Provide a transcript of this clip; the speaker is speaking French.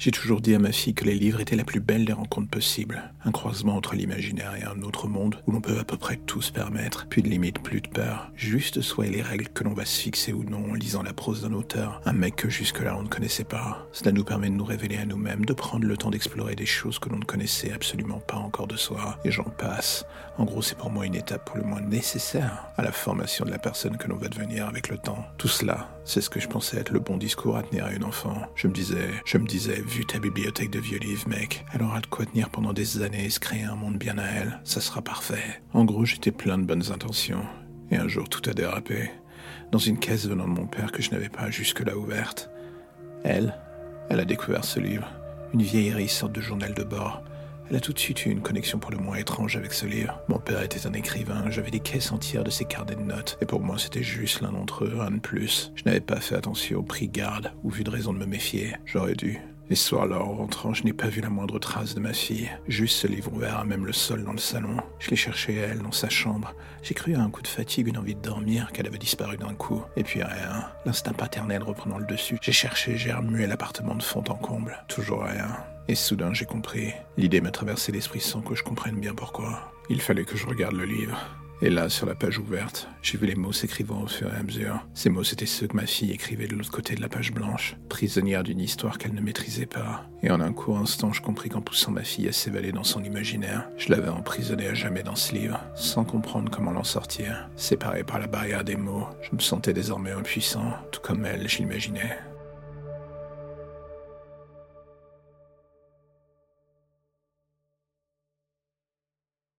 J'ai toujours dit à ma fille que les livres étaient la plus belle des rencontres possibles. Un croisement entre l'imaginaire et un autre monde où l'on peut à peu près tout se permettre. Plus de limites, plus de peur. Juste soyez les règles que l'on va se fixer ou non en lisant la prose d'un auteur. Un mec que jusque-là on ne connaissait pas. Cela nous permet de nous révéler à nous-mêmes, de prendre le temps d'explorer des choses que l'on ne connaissait absolument pas encore de soi. Et j'en passe. En gros, c'est pour moi une étape pour le moins nécessaire à la formation de la personne que l'on va devenir avec le temps. Tout cela, c'est ce que je pensais être le bon discours à tenir à une enfant. Je me disais, je me disais, vu ta bibliothèque de vieux livres, mec, elle aura de quoi tenir pendant des années et se créer un monde bien à elle. Ça sera parfait. En gros, j'étais plein de bonnes intentions. Et un jour, tout a dérapé. Dans une caisse venant de mon père que je n'avais pas jusque-là ouverte. Elle, elle a découvert ce livre. Une vieillerie sorte de journal de bord. Elle a tout de suite eu une connexion pour le moins étrange avec ce livre. Mon père était un écrivain, j'avais des caisses entières de ses carnets de notes, et pour moi c'était juste l'un d'entre eux, un de plus. Je n'avais pas fait attention au prix garde, ou vu de raison de me méfier. J'aurais dû. Et ce soir-là, en rentrant, je n'ai pas vu la moindre trace de ma fille. Juste ce livre ouvert à même le sol dans le salon. Je l'ai cherché elle, dans sa chambre. J'ai cru à un coup de fatigue, une envie de dormir, qu'elle avait disparu d'un coup. Et puis rien. L'instinct paternel reprenant le dessus. J'ai cherché, j'ai remué l'appartement de fond en comble. Toujours rien. Et soudain, j'ai compris. L'idée m'a traversé l'esprit sans que je comprenne bien pourquoi. Il fallait que je regarde le livre. Et là, sur la page ouverte, j'ai vu les mots s'écrivant au fur et à mesure. Ces mots, c'était ceux que ma fille écrivait de l'autre côté de la page blanche, prisonnière d'une histoire qu'elle ne maîtrisait pas. Et en un court instant, je compris qu'en poussant ma fille à s'évader dans son imaginaire, je l'avais emprisonnée à jamais dans ce livre, sans comprendre comment l'en sortir. Séparé par la barrière des mots, je me sentais désormais impuissant, tout comme elle, je l'imaginais.